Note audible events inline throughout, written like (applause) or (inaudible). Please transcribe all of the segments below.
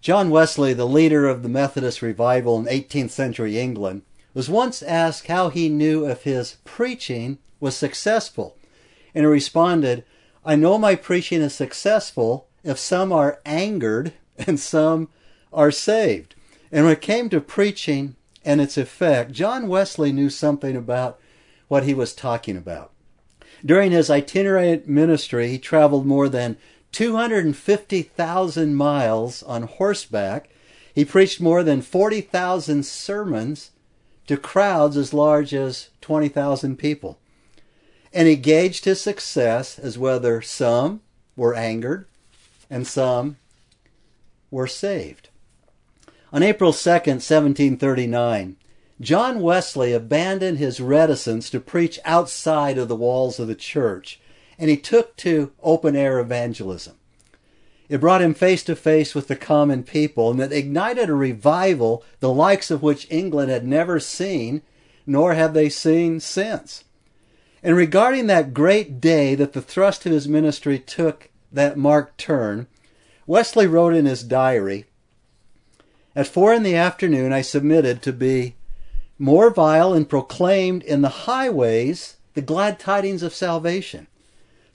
John Wesley, the leader of the Methodist revival in 18th century England, was once asked how he knew if his preaching was successful. And he responded, I know my preaching is successful if some are angered and some are saved. And when it came to preaching and its effect, John Wesley knew something about what he was talking about. During his itinerant ministry, he traveled more than 250,000 miles on horseback. He preached more than 40,000 sermons to crowds as large as 20,000 people. And he gauged his success as whether some were angered and some were saved. On April 2nd, 1739, John Wesley abandoned his reticence to preach outside of the walls of the church and he took to open air evangelism. It brought him face to face with the common people and it ignited a revival the likes of which England had never seen, nor have they seen since. And regarding that great day that the thrust of his ministry took that marked turn, Wesley wrote in his diary, At four in the afternoon I submitted to be more vile and proclaimed in the highways the glad tidings of salvation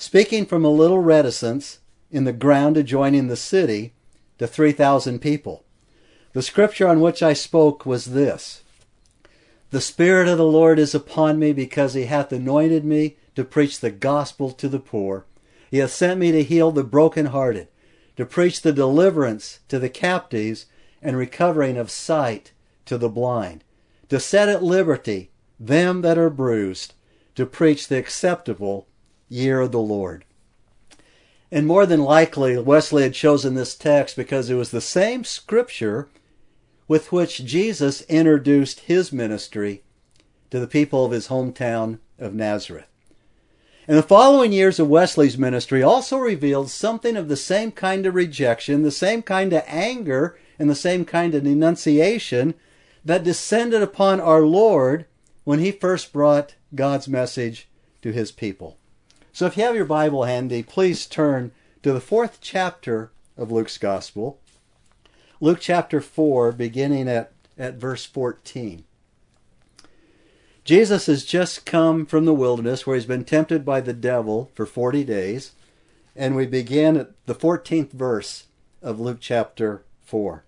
speaking from a little reticence in the ground adjoining the city to 3,000 people. The scripture on which I spoke was this The Spirit of the Lord is upon me because he hath anointed me to preach the gospel to the poor. He hath sent me to heal the brokenhearted, to preach the deliverance to the captives and recovering of sight to the blind, to set at liberty them that are bruised, to preach the acceptable year of the Lord. And more than likely, Wesley had chosen this text because it was the same scripture with which Jesus introduced his ministry to the people of his hometown of Nazareth. And the following years of Wesley's ministry also revealed something of the same kind of rejection, the same kind of anger, and the same kind of denunciation that descended upon our Lord when he first brought God's message to his people. So if you have your Bible handy, please turn to the fourth chapter of Luke's Gospel. Luke chapter 4, beginning at, at verse 14. Jesus has just come from the wilderness where he's been tempted by the devil for 40 days. And we begin at the 14th verse of Luke chapter 4.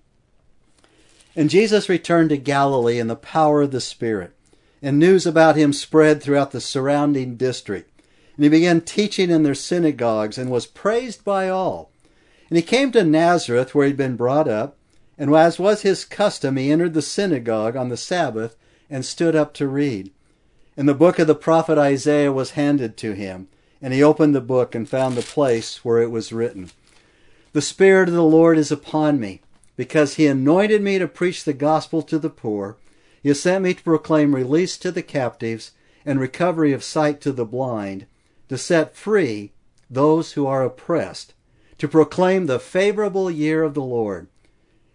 And Jesus returned to Galilee in the power of the Spirit, and news about him spread throughout the surrounding district. And he began teaching in their synagogues and was praised by all. And he came to Nazareth, where he'd been brought up. And as was his custom, he entered the synagogue on the Sabbath and stood up to read. And the book of the prophet Isaiah was handed to him. And he opened the book and found the place where it was written The Spirit of the Lord is upon me, because he anointed me to preach the gospel to the poor. He has sent me to proclaim release to the captives and recovery of sight to the blind to set free those who are oppressed, to proclaim the favorable year of the Lord.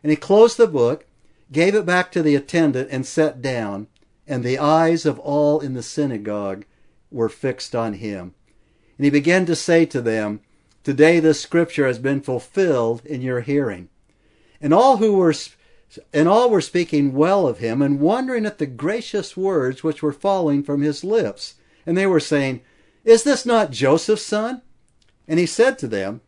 And he closed the book, gave it back to the attendant, and sat down, and the eyes of all in the synagogue were fixed on him. And he began to say to them, Today this scripture has been fulfilled in your hearing. And all who were and all were speaking well of him and wondering at the gracious words which were falling from his lips. And they were saying, is this not Joseph's son? And he said to them,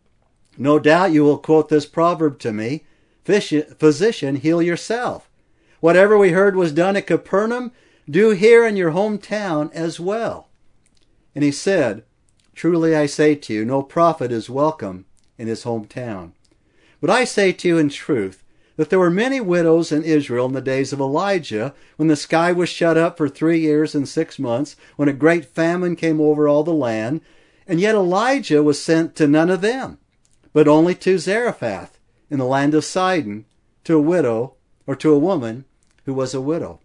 No doubt you will quote this proverb to me Physician, heal yourself. Whatever we heard was done at Capernaum, do here in your hometown as well. And he said, Truly I say to you, no prophet is welcome in his hometown. But I say to you in truth, that there were many widows in Israel in the days of Elijah, when the sky was shut up for three years and six months, when a great famine came over all the land, and yet Elijah was sent to none of them, but only to Zarephath in the land of Sidon, to a widow, or to a woman who was a widow.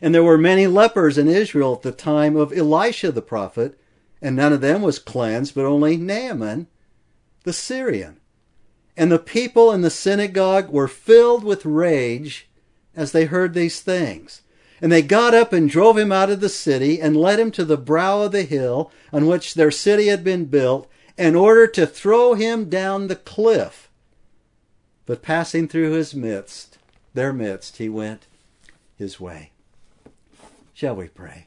And there were many lepers in Israel at the time of Elisha the prophet, and none of them was cleansed, but only Naaman the Syrian. And the people in the synagogue were filled with rage as they heard these things. And they got up and drove him out of the city and led him to the brow of the hill on which their city had been built in order to throw him down the cliff. but passing through his midst, their midst, he went his way. Shall we pray?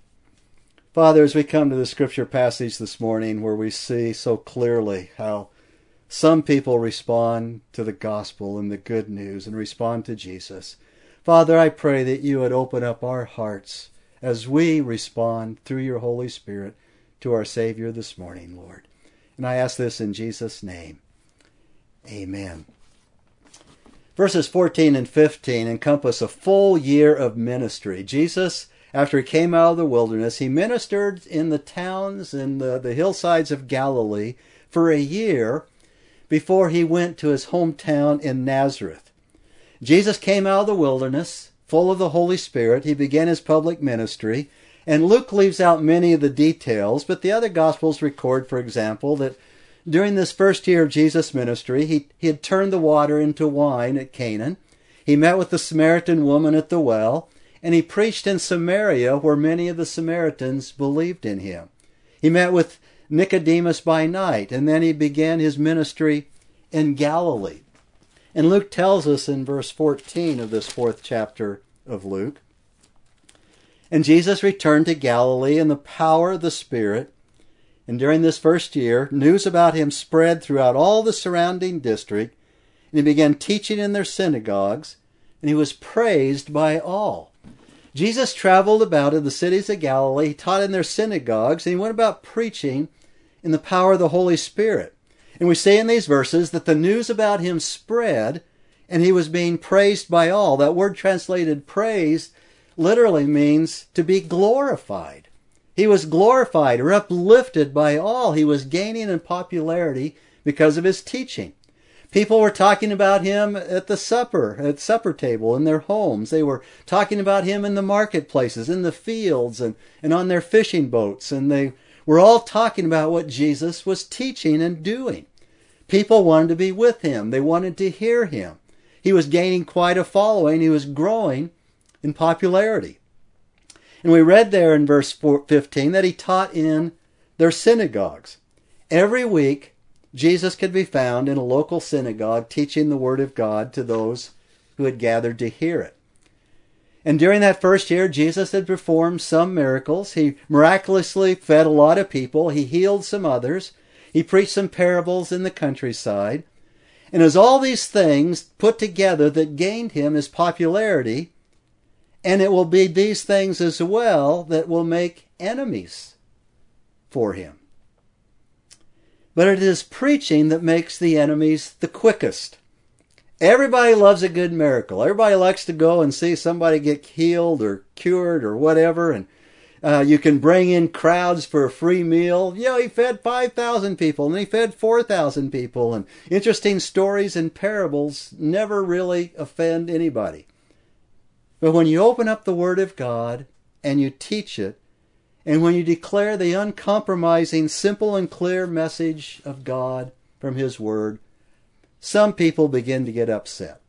Father, as we come to the scripture passage this morning where we see so clearly how some people respond to the gospel and the good news and respond to Jesus. Father, I pray that you would open up our hearts as we respond through your Holy Spirit to our Savior this morning, Lord. And I ask this in Jesus' name. Amen. Verses 14 and 15 encompass a full year of ministry. Jesus, after he came out of the wilderness, he ministered in the towns and the, the hillsides of Galilee for a year before he went to his hometown in Nazareth. Jesus came out of the wilderness full of the Holy Spirit. He began his public ministry. And Luke leaves out many of the details, but the other Gospels record, for example, that during this first year of Jesus' ministry, he, he had turned the water into wine at Canaan. He met with the Samaritan woman at the well, and he preached in Samaria where many of the Samaritans believed in him. He met with Nicodemus by night, and then he began his ministry in Galilee. And Luke tells us in verse 14 of this fourth chapter of Luke And Jesus returned to Galilee in the power of the Spirit and during this first year, news about him spread throughout all the surrounding district, and he began teaching in their synagogues, and he was praised by all. Jesus traveled about in the cities of Galilee, taught in their synagogues, and he went about preaching in the power of the Holy Spirit. And we see in these verses that the news about him spread, and he was being praised by all. That word translated praised literally means to be glorified. He was glorified or uplifted by all. He was gaining in popularity because of his teaching. People were talking about him at the supper, at supper table in their homes. They were talking about him in the marketplaces, in the fields, and, and on their fishing boats. And they were all talking about what Jesus was teaching and doing. People wanted to be with him. They wanted to hear him. He was gaining quite a following. He was growing in popularity. And we read there in verse 15 that he taught in their synagogues. Every week, Jesus could be found in a local synagogue teaching the Word of God to those who had gathered to hear it. And during that first year, Jesus had performed some miracles. He miraculously fed a lot of people. He healed some others. He preached some parables in the countryside. And it was all these things put together that gained him his popularity and it will be these things as well that will make enemies for him. But it is preaching that makes the enemies the quickest. Everybody loves a good miracle. Everybody likes to go and see somebody get healed or cured or whatever. And uh, you can bring in crowds for a free meal. You know, he fed 5,000 people and he fed 4,000 people. And interesting stories and parables never really offend anybody. But when you open up the Word of God and you teach it, and when you declare the uncompromising, simple, and clear message of God from His Word, some people begin to get upset.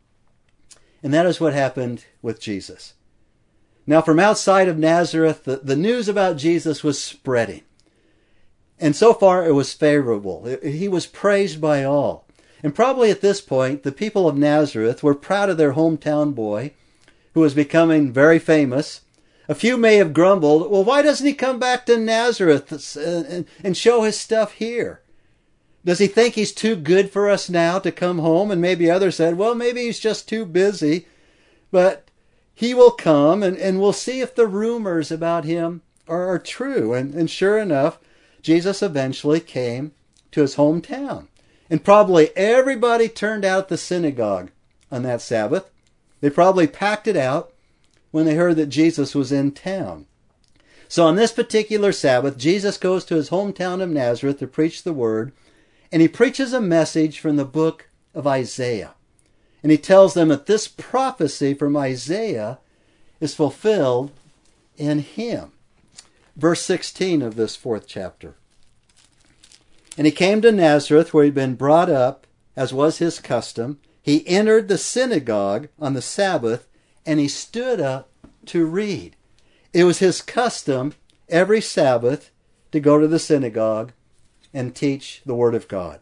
And that is what happened with Jesus. Now, from outside of Nazareth, the, the news about Jesus was spreading. And so far, it was favorable. He was praised by all. And probably at this point, the people of Nazareth were proud of their hometown boy who was becoming very famous. A few may have grumbled, well, why doesn't he come back to Nazareth and show his stuff here? Does he think he's too good for us now to come home? And maybe others said, well, maybe he's just too busy. But he will come and, and we'll see if the rumors about him are, are true. And, and sure enough, Jesus eventually came to his hometown. And probably everybody turned out the synagogue on that Sabbath they probably packed it out when they heard that Jesus was in town. So on this particular Sabbath, Jesus goes to his hometown of Nazareth to preach the word, and he preaches a message from the book of Isaiah. And he tells them that this prophecy from Isaiah is fulfilled in him. Verse 16 of this fourth chapter. And he came to Nazareth, where he'd been brought up, as was his custom, he entered the synagogue on the Sabbath and he stood up to read. It was his custom every Sabbath to go to the synagogue and teach the Word of God.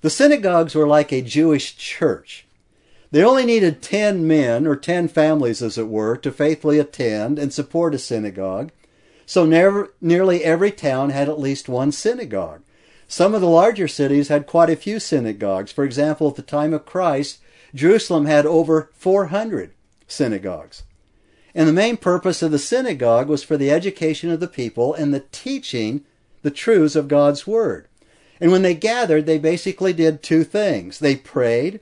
The synagogues were like a Jewish church. They only needed 10 men, or 10 families as it were, to faithfully attend and support a synagogue. So never, nearly every town had at least one synagogue. Some of the larger cities had quite a few synagogues. For example, at the time of Christ, Jerusalem had over 400 synagogues. And the main purpose of the synagogue was for the education of the people and the teaching the truths of God's Word. And when they gathered, they basically did two things. They prayed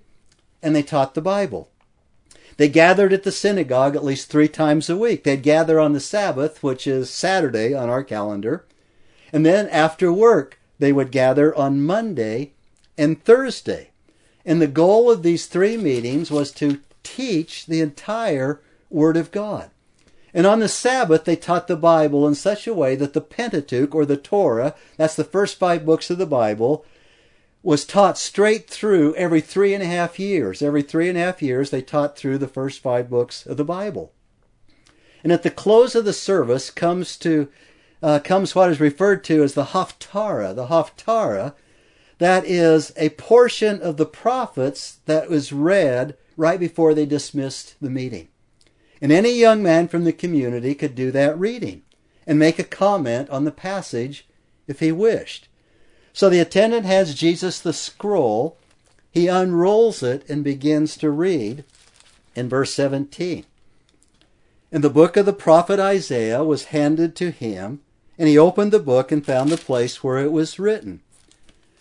and they taught the Bible. They gathered at the synagogue at least three times a week. They'd gather on the Sabbath, which is Saturday on our calendar. And then after work, they would gather on Monday and Thursday. And the goal of these three meetings was to teach the entire Word of God. And on the Sabbath, they taught the Bible in such a way that the Pentateuch, or the Torah, that's the first five books of the Bible, was taught straight through every three and a half years. Every three and a half years, they taught through the first five books of the Bible. And at the close of the service comes to uh, comes what is referred to as the Haftarah. The Haftarah, that is a portion of the prophets that was read right before they dismissed the meeting. And any young man from the community could do that reading and make a comment on the passage if he wished. So the attendant has Jesus the scroll. He unrolls it and begins to read in verse 17. And the book of the prophet Isaiah was handed to him, and he opened the book and found the place where it was written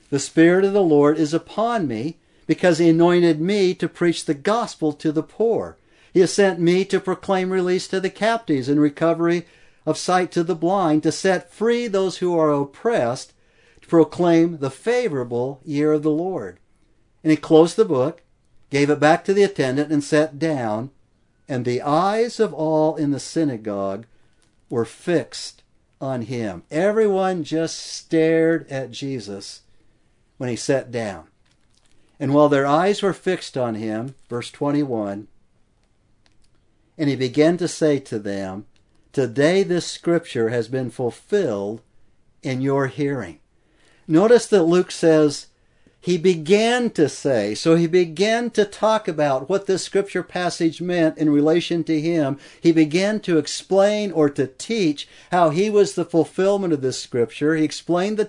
The Spirit of the Lord is upon me, because he anointed me to preach the gospel to the poor. He has sent me to proclaim release to the captives and recovery of sight to the blind, to set free those who are oppressed, to proclaim the favorable year of the Lord. And he closed the book, gave it back to the attendant, and sat down. And the eyes of all in the synagogue were fixed on him. Everyone just stared at Jesus when he sat down. And while their eyes were fixed on him, verse 21, and he began to say to them, Today this scripture has been fulfilled in your hearing. Notice that Luke says, he began to say, so he began to talk about what this scripture passage meant in relation to him. He began to explain or to teach how he was the fulfillment of this scripture. He explained the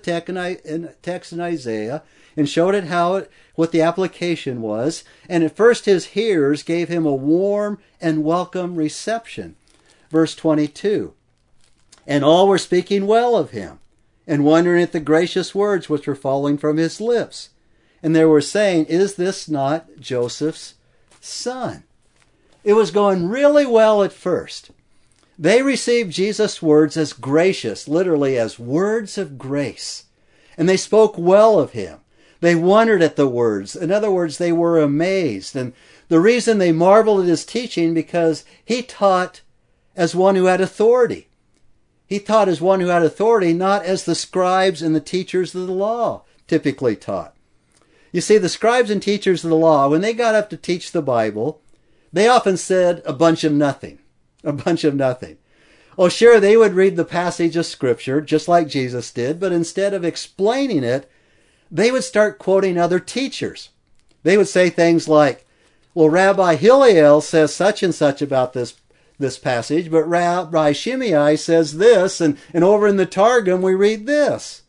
text in Isaiah and showed it how it, what the application was. And at first his hearers gave him a warm and welcome reception. Verse 22. And all were speaking well of him and wondering at the gracious words which were falling from his lips. And they were saying, Is this not Joseph's son? It was going really well at first. They received Jesus' words as gracious, literally as words of grace. And they spoke well of him. They wondered at the words. In other words, they were amazed. And the reason they marveled at his teaching because he taught as one who had authority. He taught as one who had authority, not as the scribes and the teachers of the law typically taught. You see, the scribes and teachers of the law, when they got up to teach the Bible, they often said a bunch of nothing. (laughs) A bunch of nothing. Oh, sure, they would read the passage of Scripture, just like Jesus did, but instead of explaining it, they would start quoting other teachers. They would say things like, well, Rabbi Hillel says such and such about this this passage, but Rabbi Shammai says this, and, and over in the Targum we read this.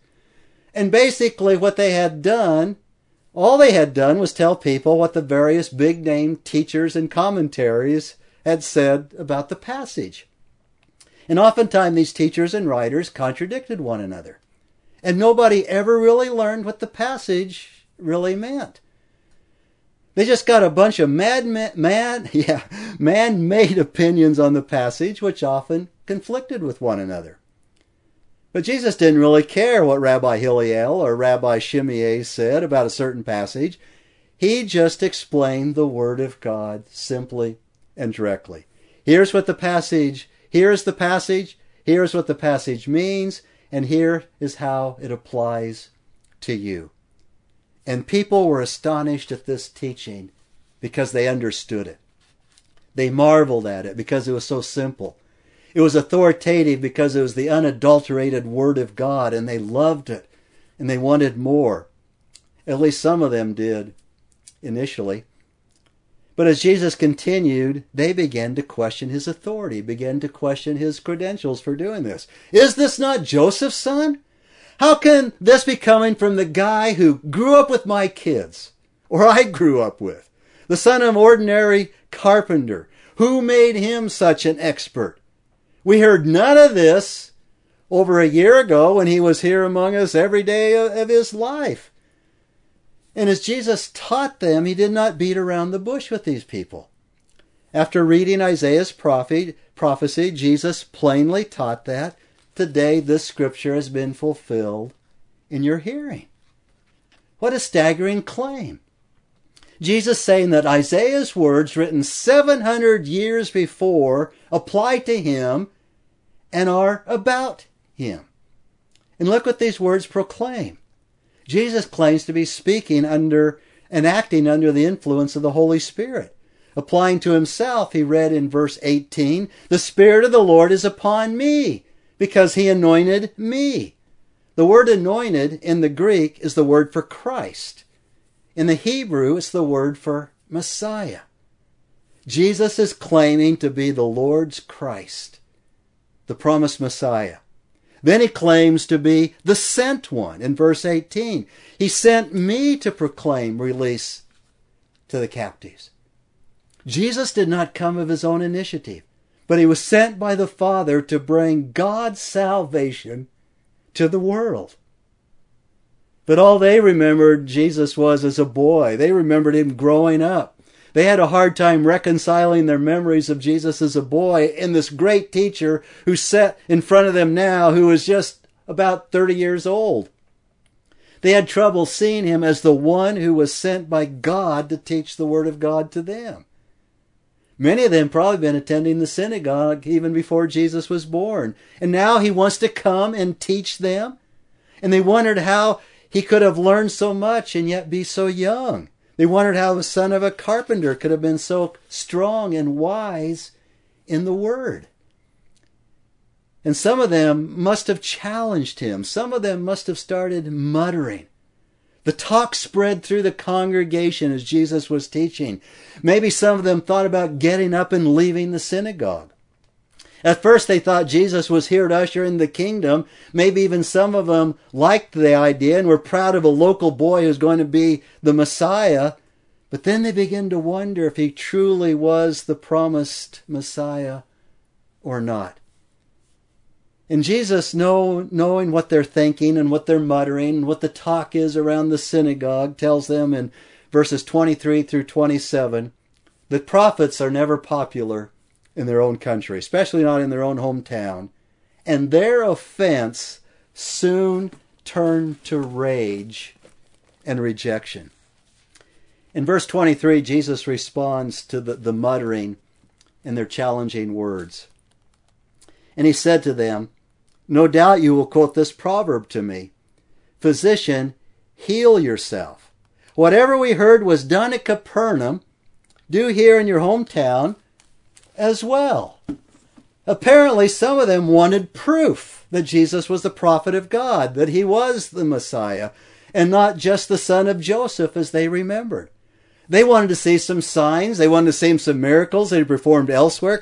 And basically what they had done, all they had done was tell people what the various big name teachers and commentaries had said about the passage. And oftentimes these teachers and writers contradicted one another. And nobody ever really learned what the passage really meant. They just got a bunch of mad, (laughs) yeah, man-made opinions on the passage, which often conflicted with one another. But Jesus didn't really care what Rabbi Hillel or Rabbi Shammai said about a certain passage. He just explained the Word of God simply and directly. Here's what the passage, here's the passage, here's what the passage means, and here is how it applies to you. And people were astonished at this teaching because they understood it. They marveled at it because it was so simple. It was authoritative because it was the unadulterated Word of God, and they loved it and they wanted more. At least some of them did initially. But as Jesus continued, they began to question his authority, began to question his credentials for doing this. Is this not Joseph's son? How can this be coming from the guy who grew up with my kids, or I grew up with? The son of ordinary carpenter. Who made him such an expert? We heard none of this over a year ago when he was here among us every day of his life. And as Jesus taught them, he did not beat around the bush with these people. After reading Isaiah's prophecy, Jesus plainly taught that today this scripture has been fulfilled in your hearing. What a staggering claim. Jesus saying that Isaiah's words written 700 years before apply to him and are about him. And look what these words proclaim. Jesus claims to be speaking under and acting under the influence of the Holy Spirit. Applying to himself, he read in verse 18, The Spirit of the Lord is upon me, because he anointed me. The word anointed in the Greek is the word for Christ. In the Hebrew, it's the word for Messiah. Jesus is claiming to be the Lord's Christ, the promised Messiah. Then he claims to be the sent one in verse 18. He sent me to proclaim release to the captives. Jesus did not come of his own initiative, but he was sent by the Father to bring God's salvation to the world. But all they remembered Jesus was as a boy. They remembered him growing up. They had a hard time reconciling their memories of Jesus as a boy and this great teacher who sat in front of them now, who was just about 30 years old. They had trouble seeing him as the one who was sent by God to teach the Word of God to them. Many of them probably been attending the synagogue even before Jesus was born. And now he wants to come and teach them. And they wondered how he could have learned so much and yet be so young. They wondered how the son of a carpenter could have been so strong and wise in the word. And some of them must have challenged him. Some of them must have started muttering. The talk spread through the congregation as Jesus was teaching. Maybe some of them thought about getting up and leaving the synagogue. At first, they thought Jesus was here to usher in the kingdom. Maybe even some of them liked the idea and were proud of a local boy who's going to be the Messiah. But then they began to wonder if he truly was the promised Messiah or not. And Jesus, know, knowing what they're thinking and what they're muttering and what the talk is around the synagogue, tells them in verses 23 through 27 that prophets are never popular in their own country, especially not in their own hometown. And their offense soon turned to rage and rejection. In verse 23, Jesus responds to the, the muttering and their challenging words. And he said to them, No doubt you will quote this proverb to me Physician, heal yourself. Whatever we heard was done at Capernaum, do here in your hometown as well. Apparently, some of them wanted proof that Jesus was the prophet of God, that he was the Messiah, and not just the son of Joseph as they remembered. They wanted to see some signs. They wanted to see some miracles that he performed elsewhere,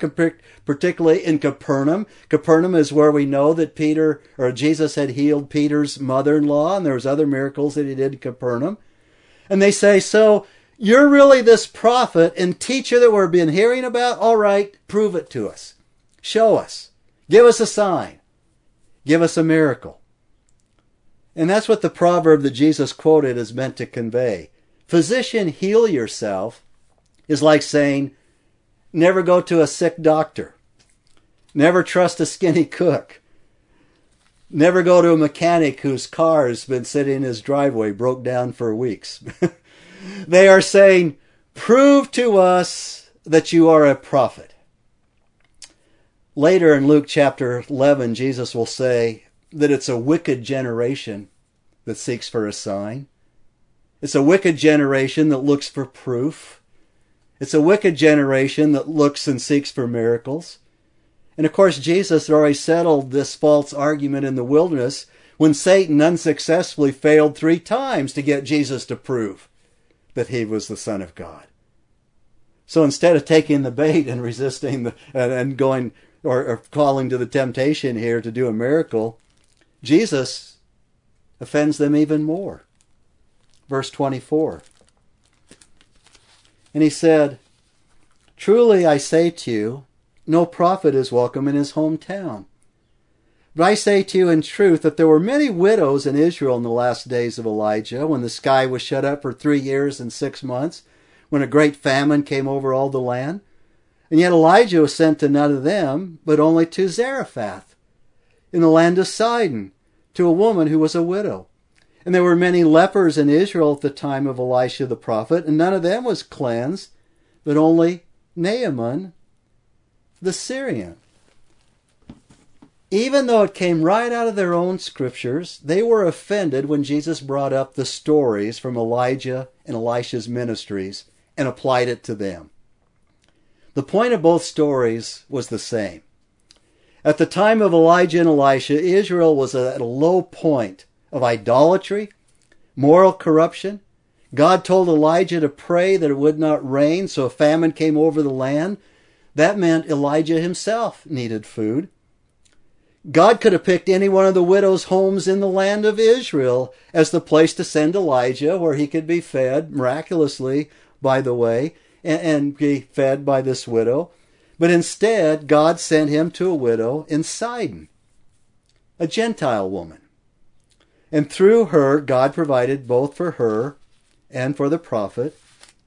particularly in Capernaum. Capernaum is where we know that Peter or Jesus had healed Peter's mother-in-law, and there was other miracles that he did in Capernaum. And they say, so you're really this prophet and teacher that we've been hearing about? All right, prove it to us. Show us. Give us a sign. Give us a miracle. And that's what the proverb that Jesus quoted is meant to convey. Physician, heal yourself is like saying, never go to a sick doctor. Never trust a skinny (laughs) cook. Never go to a mechanic whose car has been sitting in his driveway, broke down for weeks. (laughs) They are saying, Prove to us that you are a prophet. Later in Luke chapter 11, Jesus will say that it's a wicked generation that seeks for a sign. It's a wicked generation that looks for proof. It's a wicked generation that looks and seeks for miracles. And of course, Jesus had already settled this false argument in the wilderness when Satan unsuccessfully failed three times to get Jesus to prove that he was the Son of God. So instead of taking the bait and resisting the, and, going or, or calling to the temptation here to do a miracle, Jesus offends them even more. Verse 24. And he said, Truly I say to you, no prophet is welcome in his hometown. But I say to you in truth that there were many widows in Israel in the last days of Elijah, when the sky was shut up for three years and six months, when a great famine came over all the land. And yet Elijah was sent to none of them, but only to Zarephath, in the land of Sidon, to a woman who was a widow. And there were many lepers in Israel at the time of Elisha the prophet, and none of them was cleansed, but only Naaman the Syrian. Even though it came right out of their own scriptures, they were offended when Jesus brought up the stories from Elijah and Elisha's ministries and applied it to them. The point of both stories was the same. At the time of Elijah and Elisha, Israel was at a low point of idolatry, moral corruption. God told Elijah to pray that it would not rain, so a famine came over the land. That meant Elijah himself needed food. God could have picked any one of the widows' homes in the land of Israel as the place to send Elijah, where he could be fed miraculously, by the way, and, and be fed by this widow. But instead, God sent him to a widow in Sidon, a Gentile woman. And through her, God provided both for her and for the prophet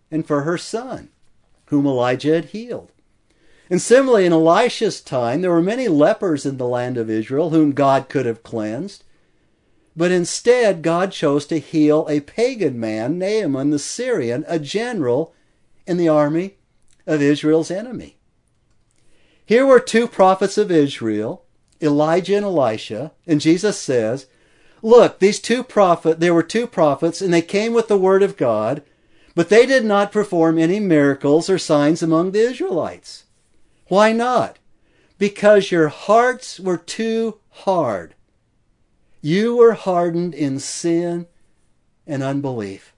and for her son, whom Elijah had healed. And similarly, in Elisha's time, there were many lepers in the land of Israel whom God could have cleansed. But instead, God chose to heal a pagan man, Naaman the Syrian, a general in the army of Israel's enemy. Here were two prophets of Israel, Elijah and Elisha, and Jesus says, Look, these two prophets, there were two prophets, and they came with the word of God, but they did not perform any miracles or signs among the Israelites. Why not? Because your hearts were too hard. You were hardened in sin and unbelief.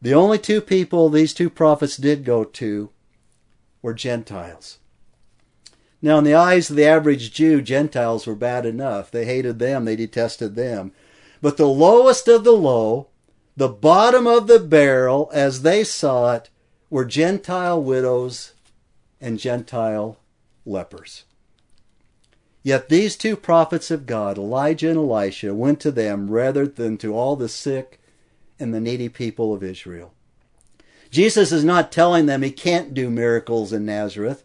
The only two people these two prophets did go to were Gentiles. Now, in the eyes of the average Jew, Gentiles were bad enough. They hated them, they detested them. But the lowest of the low, the bottom of the barrel, as they saw it, were Gentile widows and Gentile lepers. Yet these two prophets of God, Elijah and Elisha, went to them rather than to all the sick and the needy people of Israel. Jesus is not telling them he can't do miracles in Nazareth.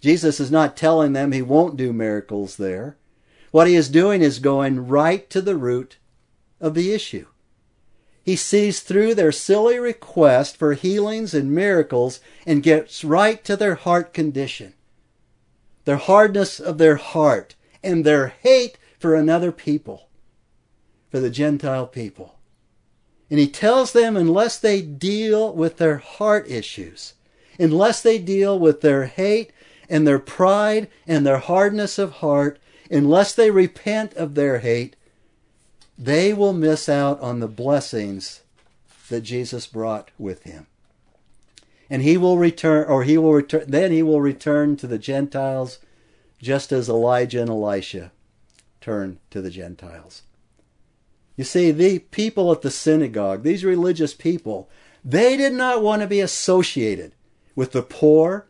Jesus is not telling them he won't do miracles there. What he is doing is going right to the root of the issue. He sees through their silly request for healings and miracles and gets right to their heart condition, their hardness of their heart, and their hate for another people, for the Gentile people. And he tells them unless they deal with their heart issues, unless they deal with their hate and their pride and their hardness of heart, unless they repent of their hate, they will miss out on the blessings that Jesus brought with him. And he will return, or he will return, then he will return to the Gentiles just as Elijah and Elisha turned to the Gentiles. You see, the people at the synagogue, these religious people, they did not want to be associated with the poor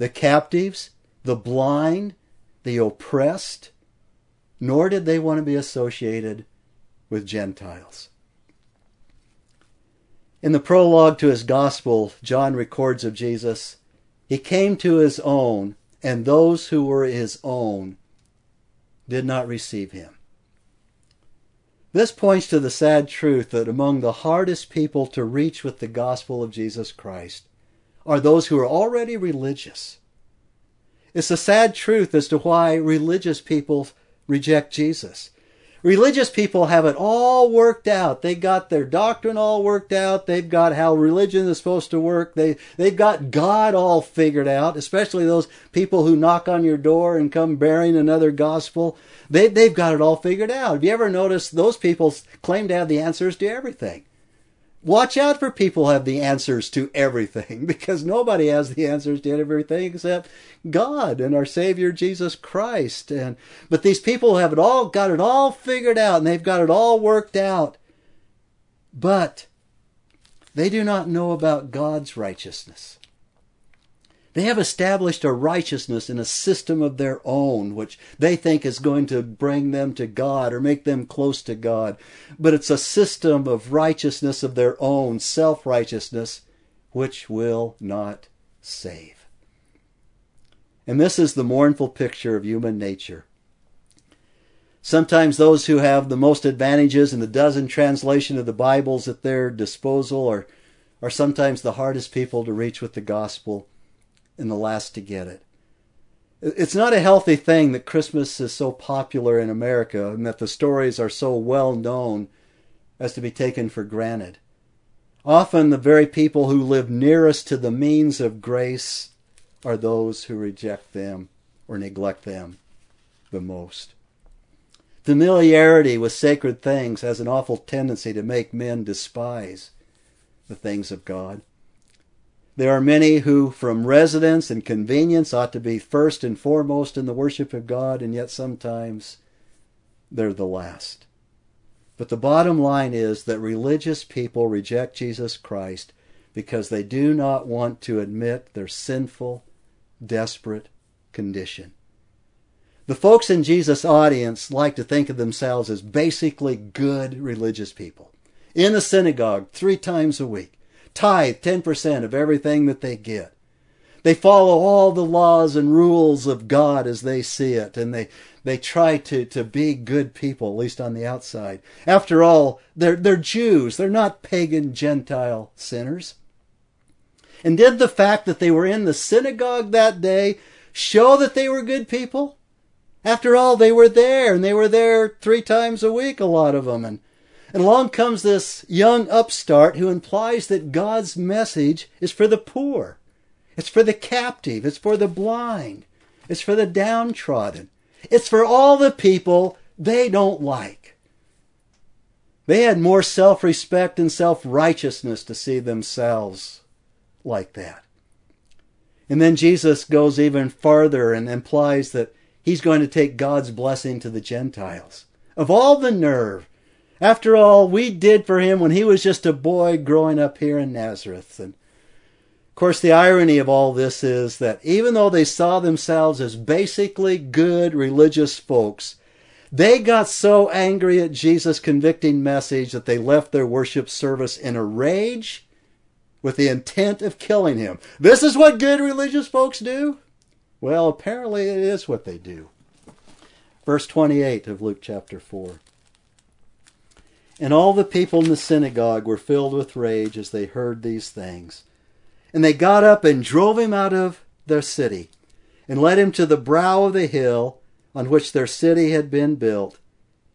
the captives, the blind, the oppressed, nor did they want to be associated with Gentiles. In the prologue to his gospel, John records of Jesus, He came to his own, and those who were his own did not receive him. This points to the sad truth that among the hardest people to reach with the gospel of Jesus Christ are those who are already religious. It's a sad truth as to why religious people reject Jesus. Religious people have it all worked out. They got their doctrine all worked out. They've got how religion is supposed to work. They, they've got God all figured out, especially those people who knock on your door and come bearing another gospel. They, they've got it all figured out. Have you ever noticed those people claim to have the answers to everything? Watch out for people who have the answers to everything (laughs) because nobody has the answers to everything except God and our Savior Jesus Christ. And but these people have it all got it all figured out and they've got it all worked out. But they do not know about God's righteousness. They have established a righteousness in a system of their own, which they think is going to bring them to God or make them close to God. But it's a system of righteousness of their own, self righteousness, which will not save. And this is the mournful picture of human nature. Sometimes those who have the most advantages in the dozen translation of the Bibles at their disposal are, are sometimes the hardest people to reach with the gospel and the last to get it. It's not a healthy thing that Christmas is so popular in America and that the stories are so well known as to be taken for granted. Often the very people who live nearest to the means of grace are those who reject them or neglect them the most. Familiarity with sacred things has an awful tendency to make men despise the things of God. There are many who, from residence and convenience, ought to be first and foremost in the worship of God, and yet sometimes they're the last. But the bottom line is that religious people reject Jesus Christ because they do not want to admit their sinful, desperate condition. The folks in Jesus' audience like to think of themselves as basically good religious people. In the synagogue three times a week, tithe 10% of everything that they get. They follow all the laws and rules of God as they see it, and they, they try to, to be good people, at least on the outside. After all, they're, they're Jews. They're not pagan Gentile sinners. And did the fact that they were in the synagogue that day show that they were good people? After all, they were there, and they were there three times a week, a lot of them. And, and along comes this young upstart who implies that God's message is for the poor. It's for the captive. It's for the blind. It's for the downtrodden. It's for all the people they don't like. They had more self respect and self righteousness to see themselves like that. And then Jesus goes even farther and implies that he's going to take God's blessing to the Gentiles. Of all the nerve, after all, we did for him when he was just a boy growing up here in Nazareth. And of course, the irony of all this is that even though they saw themselves as basically good religious folks, they got so angry at Jesus' convicting message that they left their worship service in a rage with the intent of killing him. This is what good religious folks do? Well, apparently it is what they do. Verse 28 of Luke chapter 4. And all the people in the synagogue were filled with rage as they heard these things. And they got up and drove him out of their city, and led him to the brow of the hill on which their city had been built,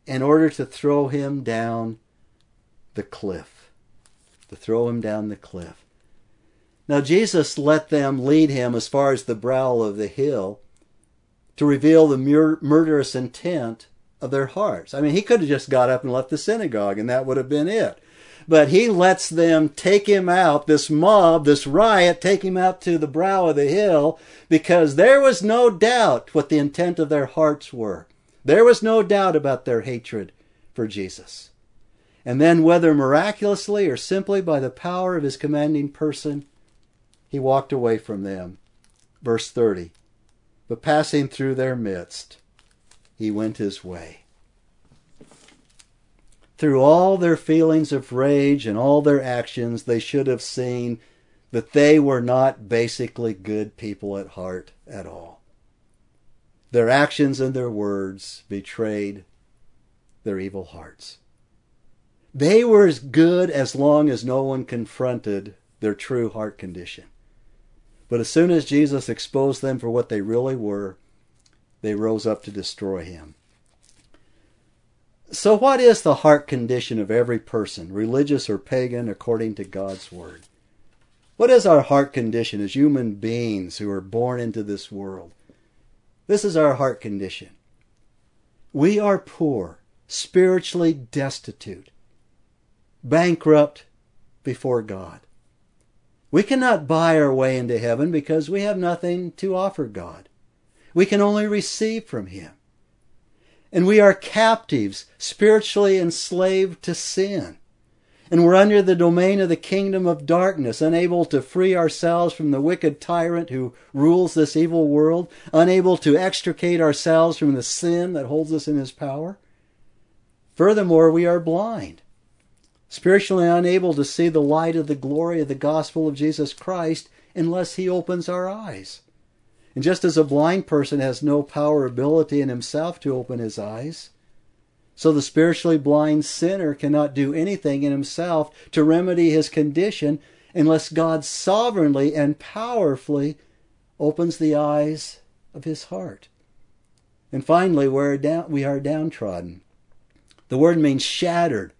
in order to throw him down the cliff. To throw him down the cliff. Now Jesus let them lead him as far as the brow of the hill to reveal the mur- murderous intent of their hearts. I mean, he could have just got up and left the synagogue and that would have been it. But he lets them take him out, this mob, this riot, take him out to the brow of the hill because there was no doubt what the intent of their hearts were. There was no doubt about their hatred for Jesus. And then, whether miraculously or simply by the power of his commanding person, he walked away from them. Verse 30. But passing through their midst, he went his way. Through all their feelings of rage and all their actions, they should have seen that they were not basically good people at heart at all. Their actions and their words betrayed their evil hearts. They were as good as long as no one confronted their true heart condition. But as soon as Jesus exposed them for what they really were, they rose up to destroy him. So, what is the heart condition of every person, religious or pagan, according to God's Word? What is our heart condition as human beings who are born into this world? This is our heart condition. We are poor, spiritually destitute, bankrupt, before God. We cannot buy our way into heaven because we have nothing to offer God. We can only receive from Him. And we are captives, spiritually enslaved to sin. And we're under the domain of the kingdom of darkness, unable to free ourselves from the wicked tyrant who rules this evil world, unable to extricate ourselves from the sin that holds us in his power. Furthermore, we are blind, spiritually unable to see the light of the glory of the gospel of Jesus Christ unless he opens our eyes. And just as a blind person has no power or ability in himself to open his eyes, so the spiritually blind sinner cannot do anything in himself to remedy his condition unless God sovereignly and powerfully opens the eyes of his heart. And finally, we're down, we are downtrodden. The word means shattered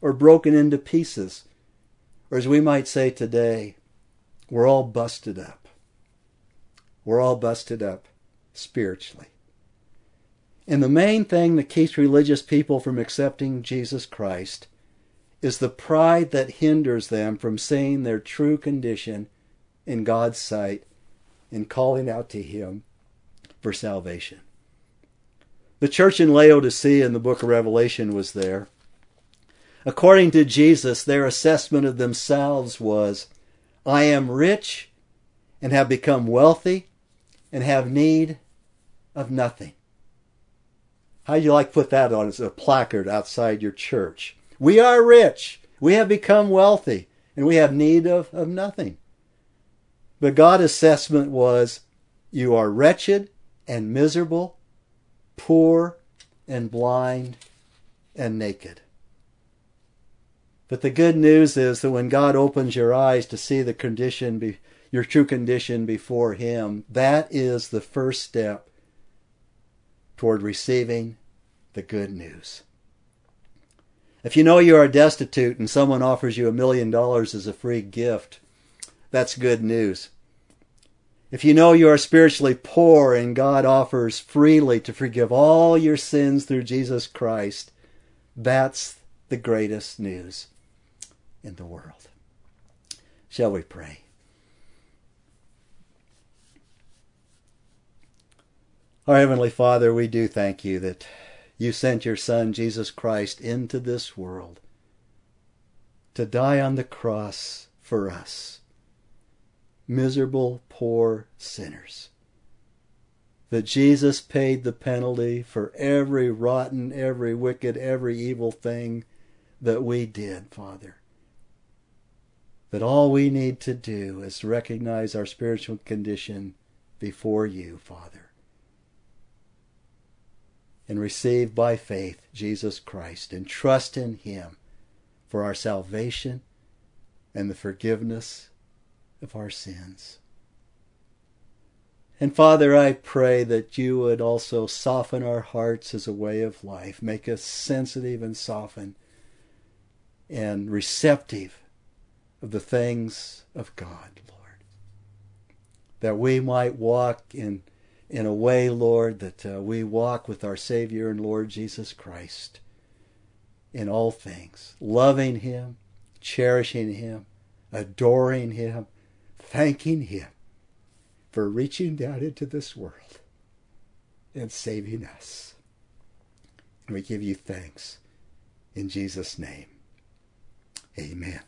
or broken into pieces. Or as we might say today, we're all busted up. We're all busted up spiritually. And the main thing that keeps religious people from accepting Jesus Christ is the pride that hinders them from seeing their true condition in God's sight and calling out to Him for salvation. The church in Laodicea in the book of Revelation was there. According to Jesus, their assessment of themselves was I am rich and have become wealthy and have need of nothing. How'd you like put that on as a placard outside your church? We are rich. We have become wealthy and we have need of, of nothing. But God's assessment was you are wretched and miserable, poor and blind and naked. But the good news is that when God opens your eyes to see the condition, be, your true condition before Him, that is the first step toward receiving the good news. If you know you are destitute and someone offers you a million dollars as a free gift, that's good news. If you know you are spiritually poor and God offers freely to forgive all your sins through Jesus Christ, that's the greatest news in the world. Shall we pray? Our Heavenly Father, we do thank you that you sent your Son, Jesus Christ, into this world to die on the cross for us, miserable, poor sinners. That Jesus paid the penalty for every rotten, every wicked, every evil thing that we did, Father. That all we need to do is recognize our spiritual condition before you, Father and receive by faith Jesus Christ and trust in Him for our salvation and the forgiveness of our sins. And Father, I pray that you would also soften our hearts as a way of life, make us sensitive and soften and receptive of the things of God, Lord. That we might walk in in a way, Lord, that uh, we walk with our Savior and Lord Jesus Christ in all things, loving Him, cherishing Him, adoring Him, thanking Him for reaching down into this world and saving us. And we give you thanks in Jesus' name. Amen.